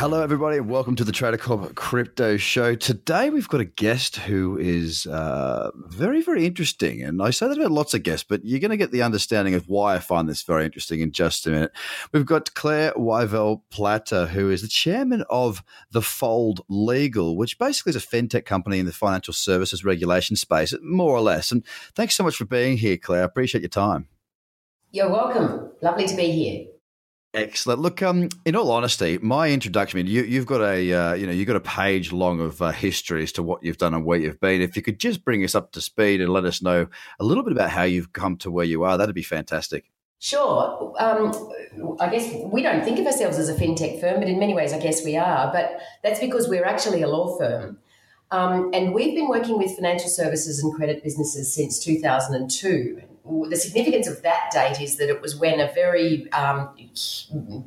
Hello, everybody, and welcome to the Trader Cobb Crypto Show. Today, we've got a guest who is uh, very, very interesting. And I say that about lots of guests, but you're going to get the understanding of why I find this very interesting in just a minute. We've got Claire Wivell-Plater, who is the chairman of The Fold Legal, which basically is a fintech company in the financial services regulation space, more or less. And thanks so much for being here, Claire. I appreciate your time. You're welcome. Lovely to be here. Excellent. Look, um, in all honesty, my introduction. I mean, you, have got a, uh, you know, you've got a page long of uh, history as to what you've done and where you've been. If you could just bring us up to speed and let us know a little bit about how you've come to where you are, that'd be fantastic. Sure. Um, I guess we don't think of ourselves as a fintech firm, but in many ways, I guess we are. But that's because we're actually a law firm. Um, and we've been working with financial services and credit businesses since 2002 the significance of that date is that it was when a very um,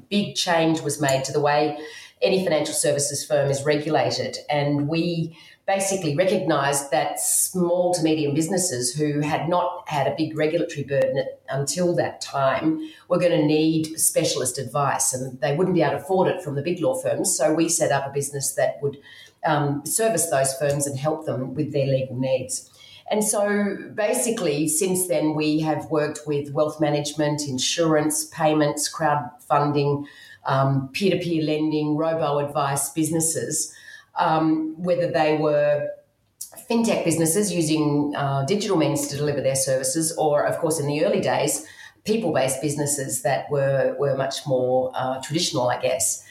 big change was made to the way any financial services firm is regulated. And we basically recognised that small to medium businesses who had not had a big regulatory burden until that time were going to need specialist advice and they wouldn't be able to afford it from the big law firms. So we set up a business that would um, service those firms and help them with their legal needs. And so basically, since then, we have worked with wealth management, insurance, payments, crowdfunding, peer to peer lending, robo advice businesses, um, whether they were fintech businesses using uh, digital means to deliver their services, or, of course, in the early days, people based businesses that were, were much more uh, traditional, I guess.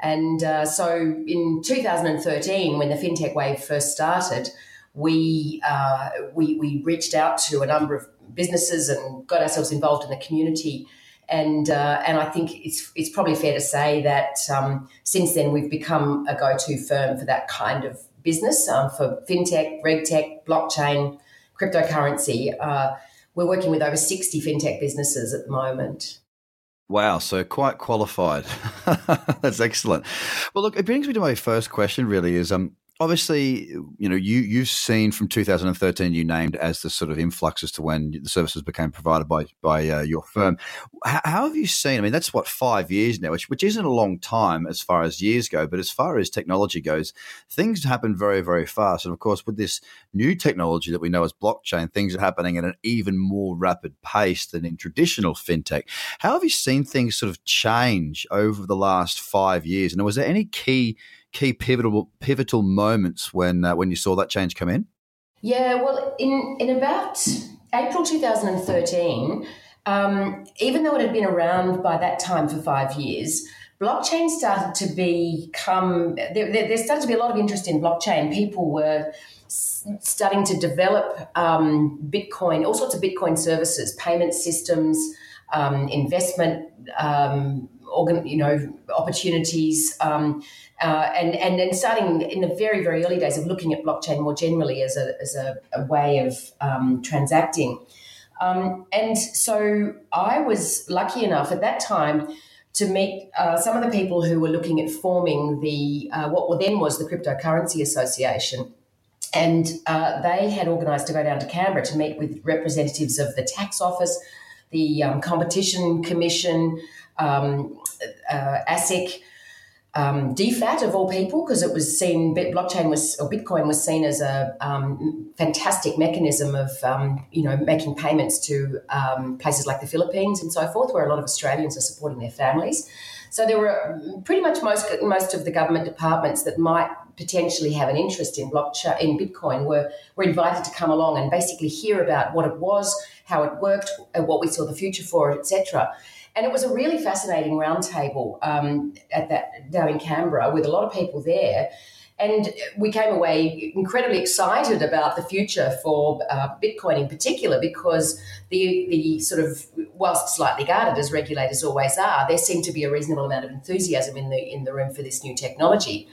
And uh, so in 2013, when the fintech wave first started, we, uh, we, we reached out to a number of businesses and got ourselves involved in the community. And, uh, and I think it's, it's probably fair to say that um, since then we've become a go to firm for that kind of business um, for fintech, regtech, blockchain, cryptocurrency. Uh, we're working with over 60 fintech businesses at the moment. Wow, so quite qualified. That's excellent. Well, look, it brings me to my first question. Really, is um, obviously, you know, you you've seen from 2013 you named as the sort of influx as to when the services became provided by by uh, your firm. How, how, have you seen? I mean, that's what five years now, which which isn't a long time as far as years go, but as far as technology goes, things happen very very fast. And of course, with this new technology that we know as blockchain, things are happening at an even more rapid pace than in traditional fintech. How have you seen things sort of change over the last five years? And was there any key key pivotal pivotal moments when uh, when you saw that change come in? Yeah, well, in in about April 2013, um, even though it had been around by that time for five years, blockchain started to become there, there, started to be a lot of interest in blockchain. People were starting to develop um, Bitcoin, all sorts of Bitcoin services, payment systems, um, investment, um, organ, you know, opportunities. Um, uh, and and then starting in the very very early days of looking at blockchain more generally as a as a, a way of um, transacting. Um, and so I was lucky enough at that time to meet uh, some of the people who were looking at forming the uh, what then was the Cryptocurrency Association. And uh, they had organised to go down to Canberra to meet with representatives of the tax office, the um, competition commission, um, uh, ASIC, um, DFAT of all people, because it was seen, blockchain was, or Bitcoin was seen as a um, fantastic mechanism of, um, you know, making payments to um, places like the Philippines and so forth, where a lot of Australians are supporting their families. So there were pretty much most most of the government departments that might potentially have an interest in blockchain in Bitcoin were were invited to come along and basically hear about what it was, how it worked, what we saw the future for it, etc. And it was a really fascinating roundtable um, at that down in Canberra with a lot of people there. And we came away incredibly excited about the future for uh, Bitcoin in particular because the, the sort of, whilst slightly guarded as regulators always are, there seemed to be a reasonable amount of enthusiasm in the, in the room for this new technology.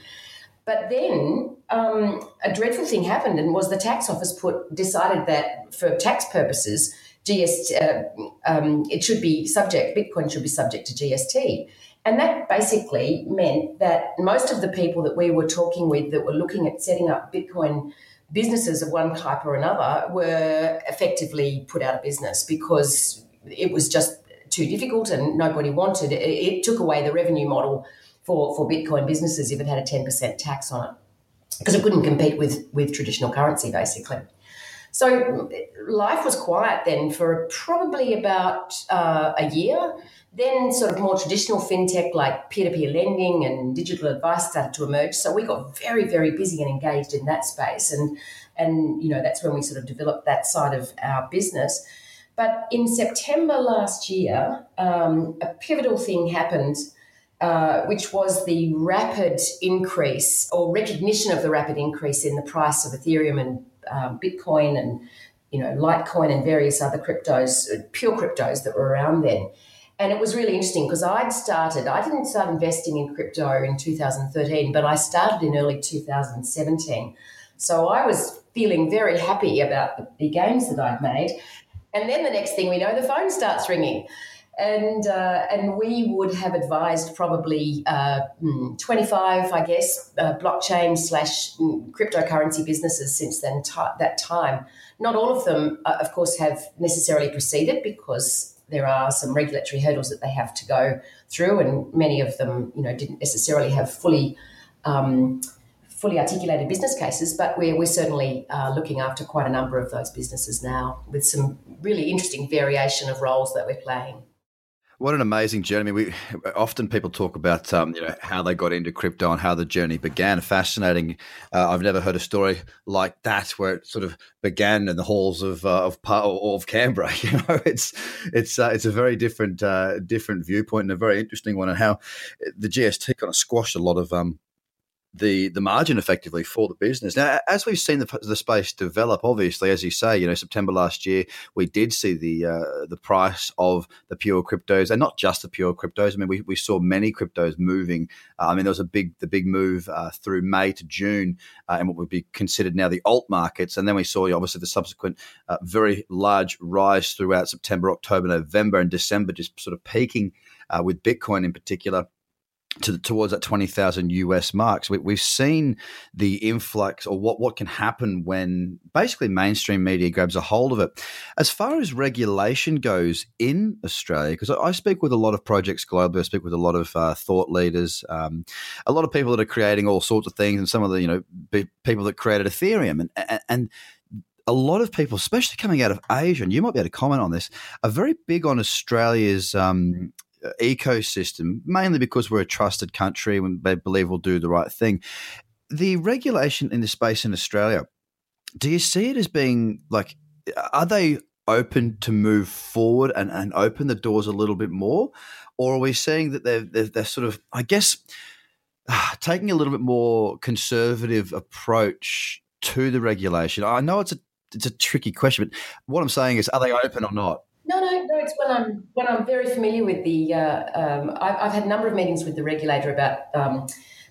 But then um, a dreadful thing happened, and was the tax office put decided that for tax purposes, GST uh, um, it should be subject Bitcoin should be subject to GST, and that basically meant that most of the people that we were talking with that were looking at setting up Bitcoin businesses of one type or another were effectively put out of business because it was just too difficult and nobody wanted it. It took away the revenue model for, for Bitcoin businesses if it had a 10% tax on it because it couldn't compete with, with traditional currency basically. So life was quiet then for probably about uh, a year. Then, sort of more traditional fintech like peer to peer lending and digital advice started to emerge. So we got very, very busy and engaged in that space, and and you know that's when we sort of developed that side of our business. But in September last year, um, a pivotal thing happened, uh, which was the rapid increase or recognition of the rapid increase in the price of Ethereum and um, Bitcoin and you know Litecoin and various other cryptos, pure cryptos that were around then. And it was really interesting because I'd started, I didn't start investing in crypto in 2013, but I started in early 2017. So I was feeling very happy about the gains that I'd made. And then the next thing we know, the phone starts ringing. And, uh, and we would have advised probably uh, hmm, 25, I guess, uh, blockchain slash hmm, cryptocurrency businesses since then that time. Not all of them, uh, of course, have necessarily proceeded because there are some regulatory hurdles that they have to go through, and many of them, you know, didn't necessarily have fully um, fully articulated business cases. But we're we're certainly uh, looking after quite a number of those businesses now, with some really interesting variation of roles that we're playing. What an amazing journey! I mean, we often people talk about um, you know how they got into crypto and how the journey began. Fascinating. Uh, I've never heard a story like that where it sort of began in the halls of uh, of of Canberra. You know, it's it's uh, it's a very different uh, different viewpoint and a very interesting one, and how the GST kind of squashed a lot of um, the the margin effectively for the business. Now, as we've seen the, the space develop, obviously, as you say, you know, September last year, we did see the uh, the price of the pure cryptos, and not just the pure cryptos. I mean, we, we saw many cryptos moving. Uh, I mean, there was a big the big move uh, through May to June, uh, in what would be considered now the alt markets, and then we saw obviously the subsequent uh, very large rise throughout September, October, November, and December, just sort of peaking uh, with Bitcoin in particular to towards that 20,000 US marks. We, we've seen the influx or what, what can happen when basically mainstream media grabs a hold of it. As far as regulation goes in Australia, because I, speak with a lot of projects globally, I speak with a lot of uh, thought leaders, um, a lot of people that are creating all sorts of things, and some of the you know people that created Ethereum, and, and, and a lot of people, especially coming out of Asia, and you might be able to comment on this, are very big on Australia's um, ecosystem, mainly because we're a trusted country and they believe we'll do the right thing. The regulation in the space in Australia, do you see it as being like, are they open to move forward and, and open the doors a little bit more? Or are we seeing that they're, they're, they're sort of, I guess, taking a little bit more conservative approach to the regulation? I know it's a it's a tricky question, but what I'm saying is, are they open or not? No, no, It's when I'm when I'm very familiar with the. Uh, um, I've, I've, had a number of meetings with the regulator about um,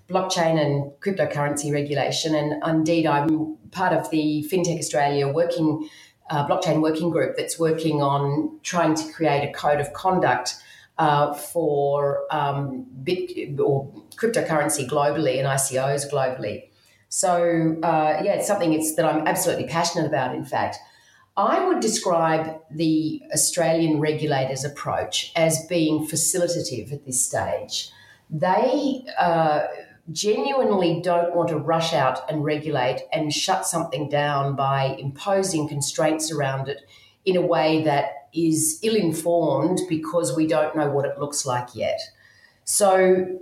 blockchain and cryptocurrency regulation, and indeed, I'm part of the FinTech Australia working uh, blockchain working group that's working on trying to create a code of conduct. Uh, for um, bit or cryptocurrency globally and ICOs globally. So uh, yeah, it's something it's, that I'm absolutely passionate about. In fact, I would describe the Australian regulators' approach as being facilitative at this stage. They uh, genuinely don't want to rush out and regulate and shut something down by imposing constraints around it in a way that is ill informed because we don't know what it looks like yet. So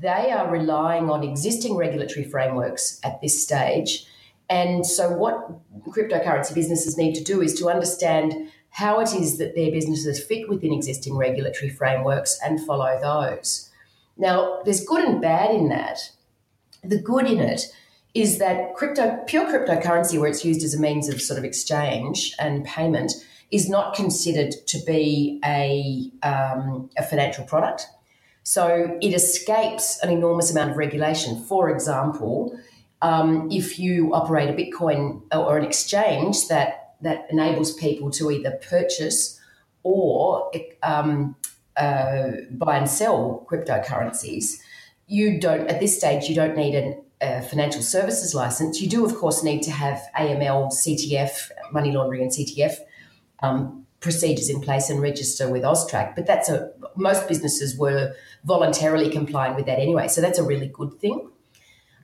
they are relying on existing regulatory frameworks at this stage and so, what cryptocurrency businesses need to do is to understand how it is that their businesses fit within existing regulatory frameworks and follow those. Now, there's good and bad in that. The good in it is that crypto, pure cryptocurrency, where it's used as a means of sort of exchange and payment, is not considered to be a, um, a financial product. So it escapes an enormous amount of regulation. For example, um, if you operate a Bitcoin or an exchange that that enables people to either purchase or um, uh, buy and sell cryptocurrencies, you don't at this stage you don't need an, a financial services license. You do, of course, need to have AML, CTF, money laundering, and CTF um, procedures in place and register with AUSTRAC. But that's a most businesses were voluntarily complying with that anyway, so that's a really good thing.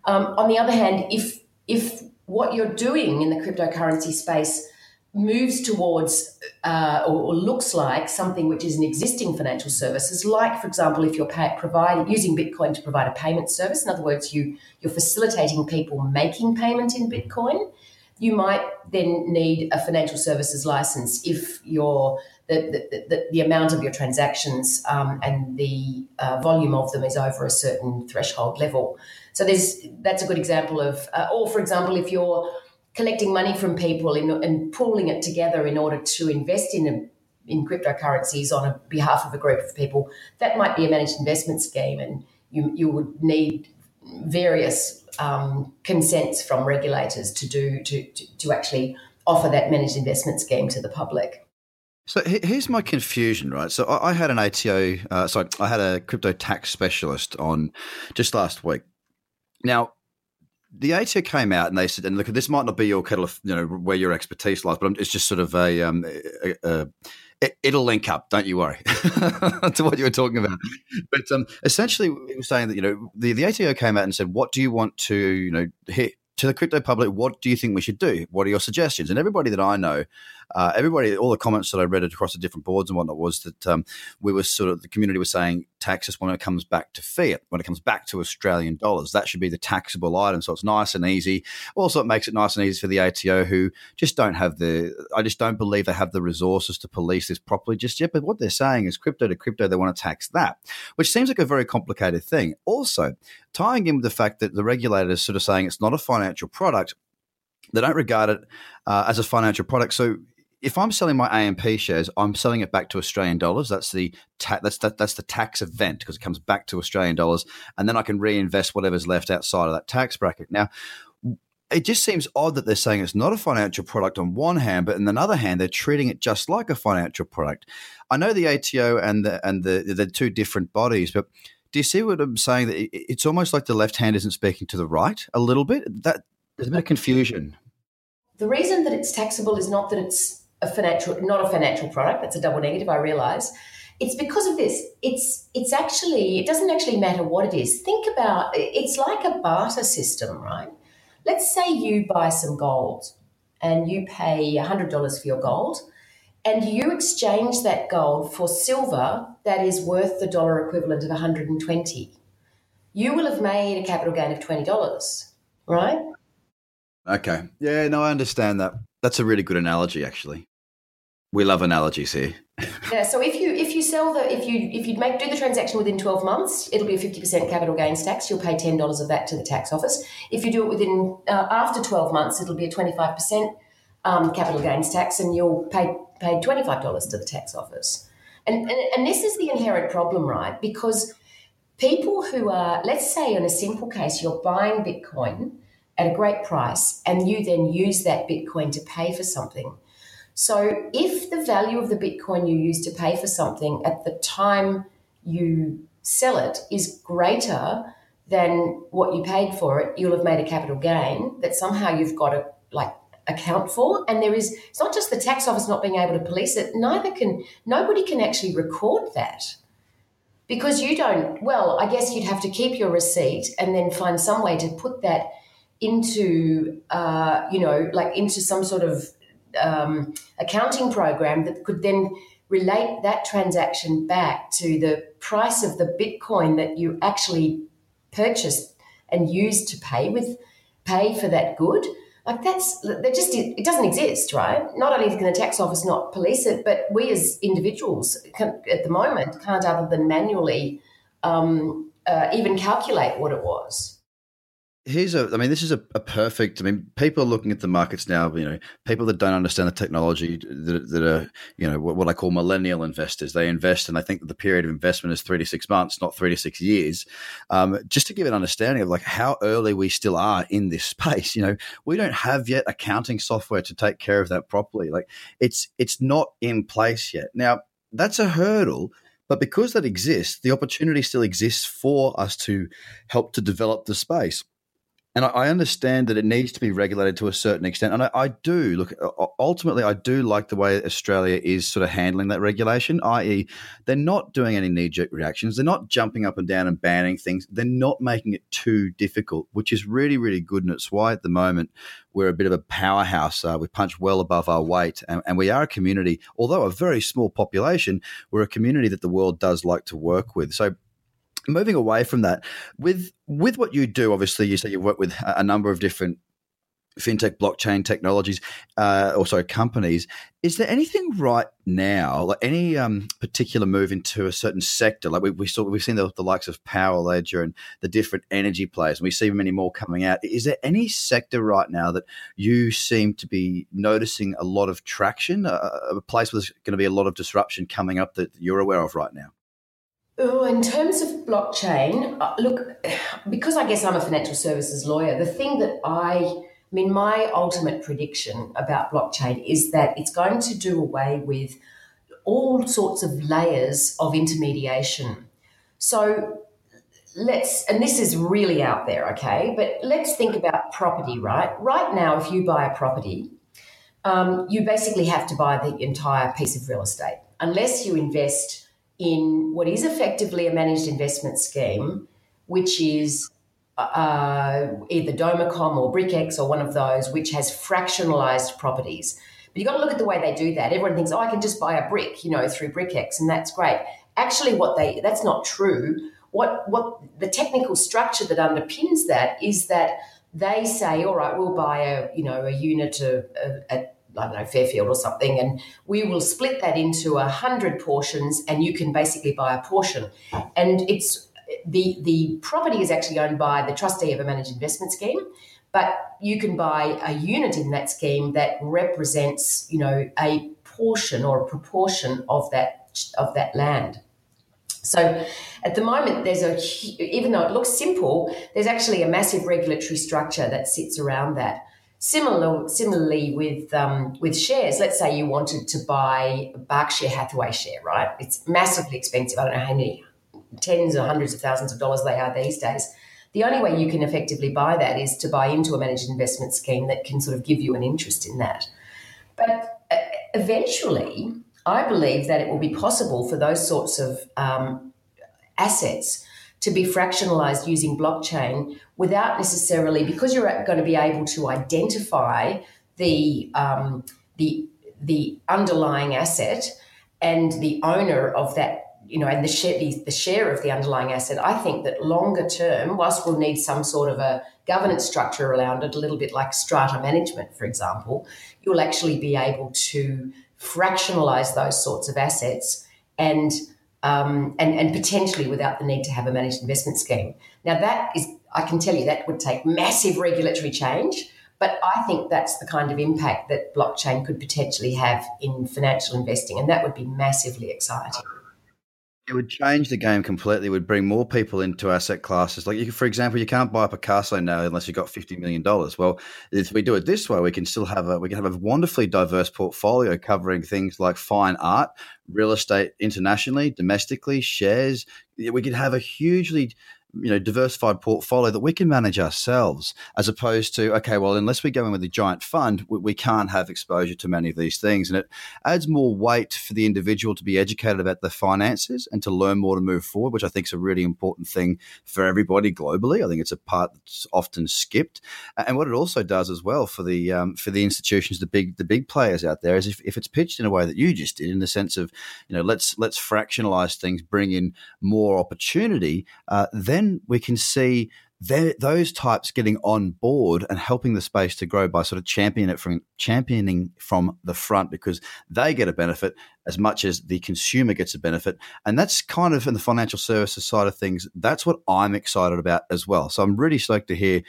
Um, on the other hand, if if what you're doing in the cryptocurrency space moves towards uh, or, or, looks like something which is an existing financial services, like for example, if you're pay, providing using Bitcoin to provide a payment service, in other words, you you're facilitating people making payment in Bitcoin, you might then need a financial services license if your the, the, the, amount of your transactions um, and the uh, volume of them is over a certain threshold level. So there's that's a good example of, uh, or for example, if you're collecting money from people in, and pooling it together in order to invest in a, in cryptocurrencies on a behalf of a group of people, that might be a managed investment scheme, and you you would need various um, consents from regulators to do to, to, to actually offer that managed investment scheme to the public. So here's my confusion, right? So I had an ATO, uh, sorry, I had a crypto tax specialist on just last week, now, the ATO came out and they said, and look, this might not be your kettle of, you know, where your expertise lies, but it's just sort of a, um, a, a it, will link up. Don't you worry to what you were talking about. But um, essentially, it was saying that you know the the ATO came out and said, "What do you want to you know hit to the crypto public, what do you think we should do? What are your suggestions? And everybody that I know, uh, everybody, all the comments that I read across the different boards and whatnot was that um, we were sort of the community was saying taxes when it comes back to fiat, when it comes back to Australian dollars, that should be the taxable item. So it's nice and easy. Also, it makes it nice and easy for the ATO who just don't have the. I just don't believe they have the resources to police this properly just yet. But what they're saying is crypto to crypto, they want to tax that, which seems like a very complicated thing. Also, tying in with the fact that the regulator is sort of saying it's not a financial product, they don't regard it uh, as a financial product. So if I'm selling my AMP shares, I'm selling it back to Australian dollars. That's the ta- that's that, that's the tax event because it comes back to Australian dollars, and then I can reinvest whatever's left outside of that tax bracket. Now, it just seems odd that they're saying it's not a financial product on one hand, but on the other hand, they're treating it just like a financial product. I know the ATO and the and the the two different bodies, but do you see what I'm saying? That it's almost like the left hand isn't speaking to the right a little bit. That there's a bit of confusion. The reason that it's taxable is not that it's a financial, not a financial product. That's a double negative. I realise. It's because of this. It's it's actually it doesn't actually matter what it is. Think about it's like a barter system, right? Let's say you buy some gold and you pay hundred dollars for your gold and you exchange that gold for silver that is worth the dollar equivalent of 120 you will have made a capital gain of $20 right okay yeah no i understand that that's a really good analogy actually we love analogies here yeah so if you if you sell the if you if you make do the transaction within 12 months it'll be a 50% capital gains tax you'll pay $10 of that to the tax office if you do it within uh, after 12 months it'll be a 25% um, capital gains tax and you'll pay paid $25 to the tax office. And, and, and this is the inherent problem, right? Because people who are, let's say in a simple case, you're buying Bitcoin at a great price and you then use that Bitcoin to pay for something. So if the value of the Bitcoin you use to pay for something at the time you sell it is greater than what you paid for it, you'll have made a capital gain that somehow you've got to like account for. And there is, it's not just the tax office not being able to police it, neither can, nobody can actually record that. Because you don't, well, I guess you'd have to keep your receipt and then find some way to put that into, uh, you know, like into some sort of um, accounting program that could then relate that transaction back to the price of the Bitcoin that you actually purchased and used to pay with pay for that good. like that's that just it doesn't exist, right? Not only can the tax office not police it, but we as individuals can, at the moment can't other than manually um, uh, even calculate what it was here's a i mean this is a, a, perfect i mean people are looking at the markets now you know people that don't understand the technology that, that are you know what, what, i call millennial investors. They invest and they think that the period of investment is three to six months not three to six years. Um, just to give an understanding of like how early we still are in this space you know we don't have yet accounting software to take care of that properly. Like it's it's not in place yet. Now that's a hurdle but because that exists, the opportunity still exists for us to help to develop the space and I, understand that it needs to be regulated to a certain extent, and I, I, do look. Ultimately, I do like the way Australia is sort of handling that regulation. I.e., they're not doing any knee jerk reactions. They're not jumping up and down and banning things. They're not making it too difficult, which is really, really good. And it's why at the moment we're a bit of a powerhouse. Uh, we punch well above our weight, and, and we are a community. Although a very small population, we're a community that the world does like to work with. So moving away from that, with with what you do, obviously, you say you work with a number of different fintech blockchain technologies uh, or sorry companies. Is there anything right now like any um, particular move into a certain sector? Like we, we saw we've seen the, the, likes of power ledger and the different energy players and we see many more coming out. Is there any sector right now that you seem to be noticing a lot of traction a, a place where there's going to be a lot of disruption coming up that you're aware of right now Oh, in terms of blockchain, uh, look, because I guess I'm a financial services lawyer, the thing that I, I mean, my ultimate prediction about blockchain is that it's going to do away with all sorts of layers of intermediation. So let's, and this is really out there, okay, but let's think about property, right? Right now, if you buy a property, um, you basically have to buy the entire piece of real estate unless you invest in what is effectively a managed investment scheme, which is uh, either DomaCom or BrickX or one of those, which has fractionalized properties. But you've got to look at the way they do that. Everyone thinks, oh, I can just buy a brick, you know, through BrickX, and that's great. Actually, what they that's not true. What what the technical structure that underpins that is that they say, all right, we'll buy a you know a unit of, of, I don't know, Fairfield or something, and we will split that into a hundred portions, and you can basically buy a portion. And it's the the property is actually owned by the trustee of a managed investment scheme, but you can buy a unit in that scheme that represents, you know, a portion or a proportion of that of that land. So at the moment, there's a, even though it looks simple, there's actually a massive regulatory structure that sits around that. Similar, similarly with um, with shares, let's say you wanted to buy a Berkshire Hathaway share, right? It's massively expensive. I don't know how many tens or hundreds of thousands of dollars they are these days. The only way you can effectively buy that is to buy into a managed investment scheme that can sort of give you an interest in that. But uh, eventually, I believe that it will be possible for those sorts of um, assets to be fractionalized using blockchain without necessarily because you're going to be able to identify the um, the the underlying asset and the owner of that you know and the share the, the share of the underlying asset i think that longer term whilst we'll need some sort of a governance structure around it a little bit like strata management for example you'll actually be able to fractionalize those sorts of assets and um, and, and potentially without the need to have a managed investment scheme. Now, that is, I can tell you, that would take massive regulatory change, but I think that's the kind of impact that blockchain could potentially have in financial investing, and that would be massively exciting. It would change the game completely. It would bring more people into asset classes. Like, you, for example, you can't buy a Picasso now unless you've got fifty million dollars. Well, if we do it this way, we can still have a we can have a wonderfully diverse portfolio covering things like fine art, real estate internationally, domestically, shares. We could have a hugely you know diversified portfolio that we can manage ourselves as opposed to okay well unless we go in with a giant fund we, we, can't have exposure to many of these things. And it adds more weight for the individual to be educated about the finances and to learn more to move forward which i think is a really important thing for everybody globally. I think it's a part that's often skipped. And what it also does as well for the um, for the institutions the big the big players out there is if, if it's pitched in a way that you just did in the sense of you know let's let's fractionalize things bring in more opportunity uh, then then we can see those types getting on board and helping the space to grow by sort of championing it from championing from the front because they get a benefit as much as the consumer gets a benefit. And that's kind of in the financial services side of things. That's what I'm excited about as well. So I'm really stoked to hear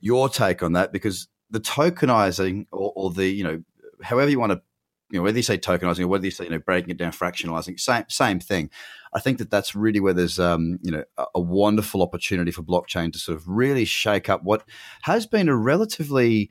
your take on that because the tokenizing or, or the, you know, however you want to you know, whether you say tokenizing or whether you say, you know, breaking it down, fractionalizing, same same thing. I think that that's really where there's, um, you know, a, a, wonderful opportunity for blockchain to sort of really shake up what has been a relatively,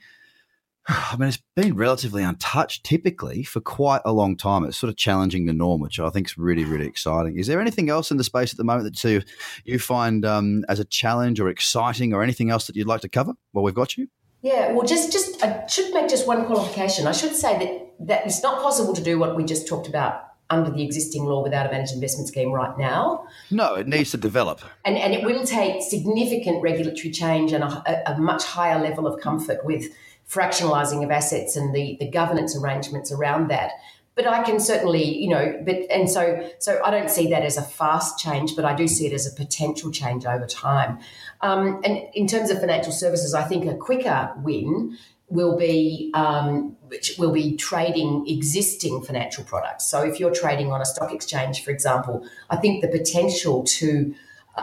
I mean, it's been relatively untouched typically for quite a long time. It's sort of challenging the norm, which I think is really, really exciting. Is there anything else in the space at the moment that you, you find um, as a challenge or exciting or anything else that you'd like to cover while we've got you? Yeah, well, just just I should make just one qualification. I should say that that it's not possible to do what we just talked about under the existing law without a managed investment scheme right now. No, it needs to develop, and and it will take significant regulatory change and a, a much higher level of comfort with fractionalising of assets and the the governance arrangements around that but I can certainly, you know, but and so so I don't see that as a fast change, but I do see it as a potential change over time. Um, and in terms of financial services, I think a quicker win will be um, which will be trading existing financial products. So if you're trading on a stock exchange, for example, I think the potential to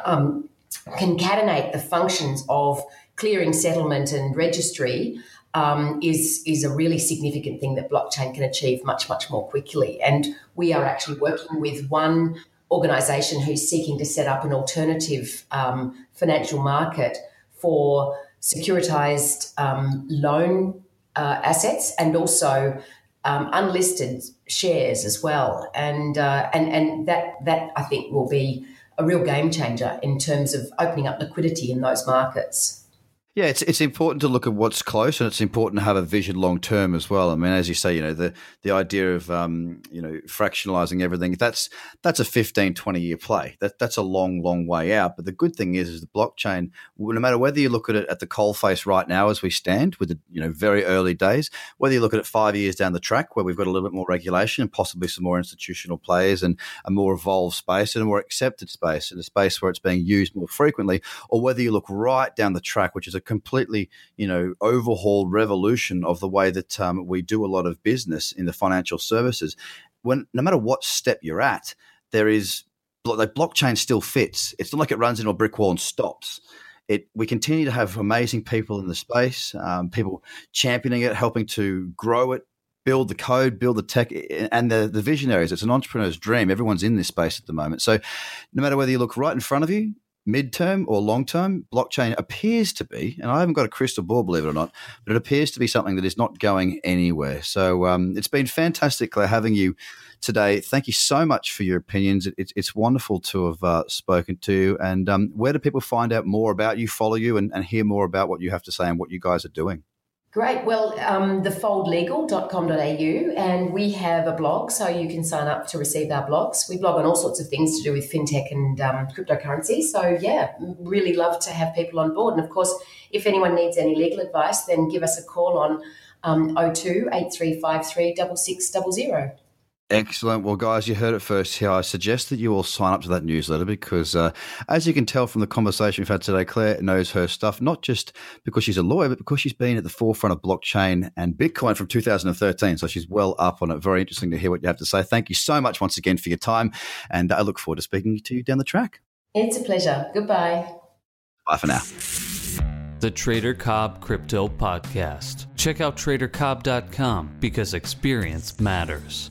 um, concatenate the functions of clearing, settlement, and registry um, is is a really significant thing that blockchain can achieve much much more quickly. And we are actually working with one organisation who's seeking to set up an alternative um, financial market for securitized um, loan uh, assets and also um, unlisted shares as well. And uh, and and that that I think will be a real game changer in terms of opening up liquidity in those markets. Yeah, it's it's important to look at what's close, and it's important to have a vision long term as well. I mean, as you say, you know, the the idea of um, you know fractionalizing everything that's that's a 15, 20 year play. That that's a long, long way out. But the good thing is, is the blockchain. No matter whether you look at it at the coal face right now as we stand, with the you know very early days, whether you look at it five years down the track, where we've got a little bit more regulation and possibly some more institutional players and a more evolved space and a more accepted space, and a space where it's being used more frequently, or whether you look right down the track, which is a completely, you know, overhaul revolution of the way that um, we do a lot of business in the financial services. When no matter what step you're at, there is like blockchain still fits. It's not like it runs into a brick wall and stops. It, we continue to have amazing people in the space, um, people championing it, helping to grow it, build the code, build the tech, and the, the visionaries. It's an entrepreneur's dream. Everyone's in this space at the moment. So, no matter whether you look right in front of you midterm or long term, blockchain appears to be, and I haven't got a crystal ball, believe it or not, but it appears to be something that is not going anywhere. So um, it's been fantastic, Claire, having you today. Thank you so much for your opinions. It, it's wonderful to have uh, spoken to you. And um, where do people find out more about you, follow you, and, and hear more about what you have to say and what you guys are doing? Great. Well, um, thefoldlegal.com.au, and we have a blog, so you can sign up to receive our blogs. We blog on all sorts of things to do with fintech and um, cryptocurrency. So, yeah, really love to have people on board. And of course, if anyone needs any legal advice, then give us a call on um, 02 8353 6600. Excellent. Well, guys, you heard it first here. I suggest that you all sign up to that newsletter because, uh, as you can tell from the conversation we've had today, Claire knows her stuff, not just because she's a lawyer, but because she's been at the forefront of blockchain and Bitcoin from 2013. So she's well up on it. Very interesting to hear what you have to say. Thank you so much once again for your time. And I look forward to speaking to you down the track. It's a pleasure. Goodbye. Bye for now. The Trader Cobb Crypto Podcast. Check out tradercobb.com because experience matters.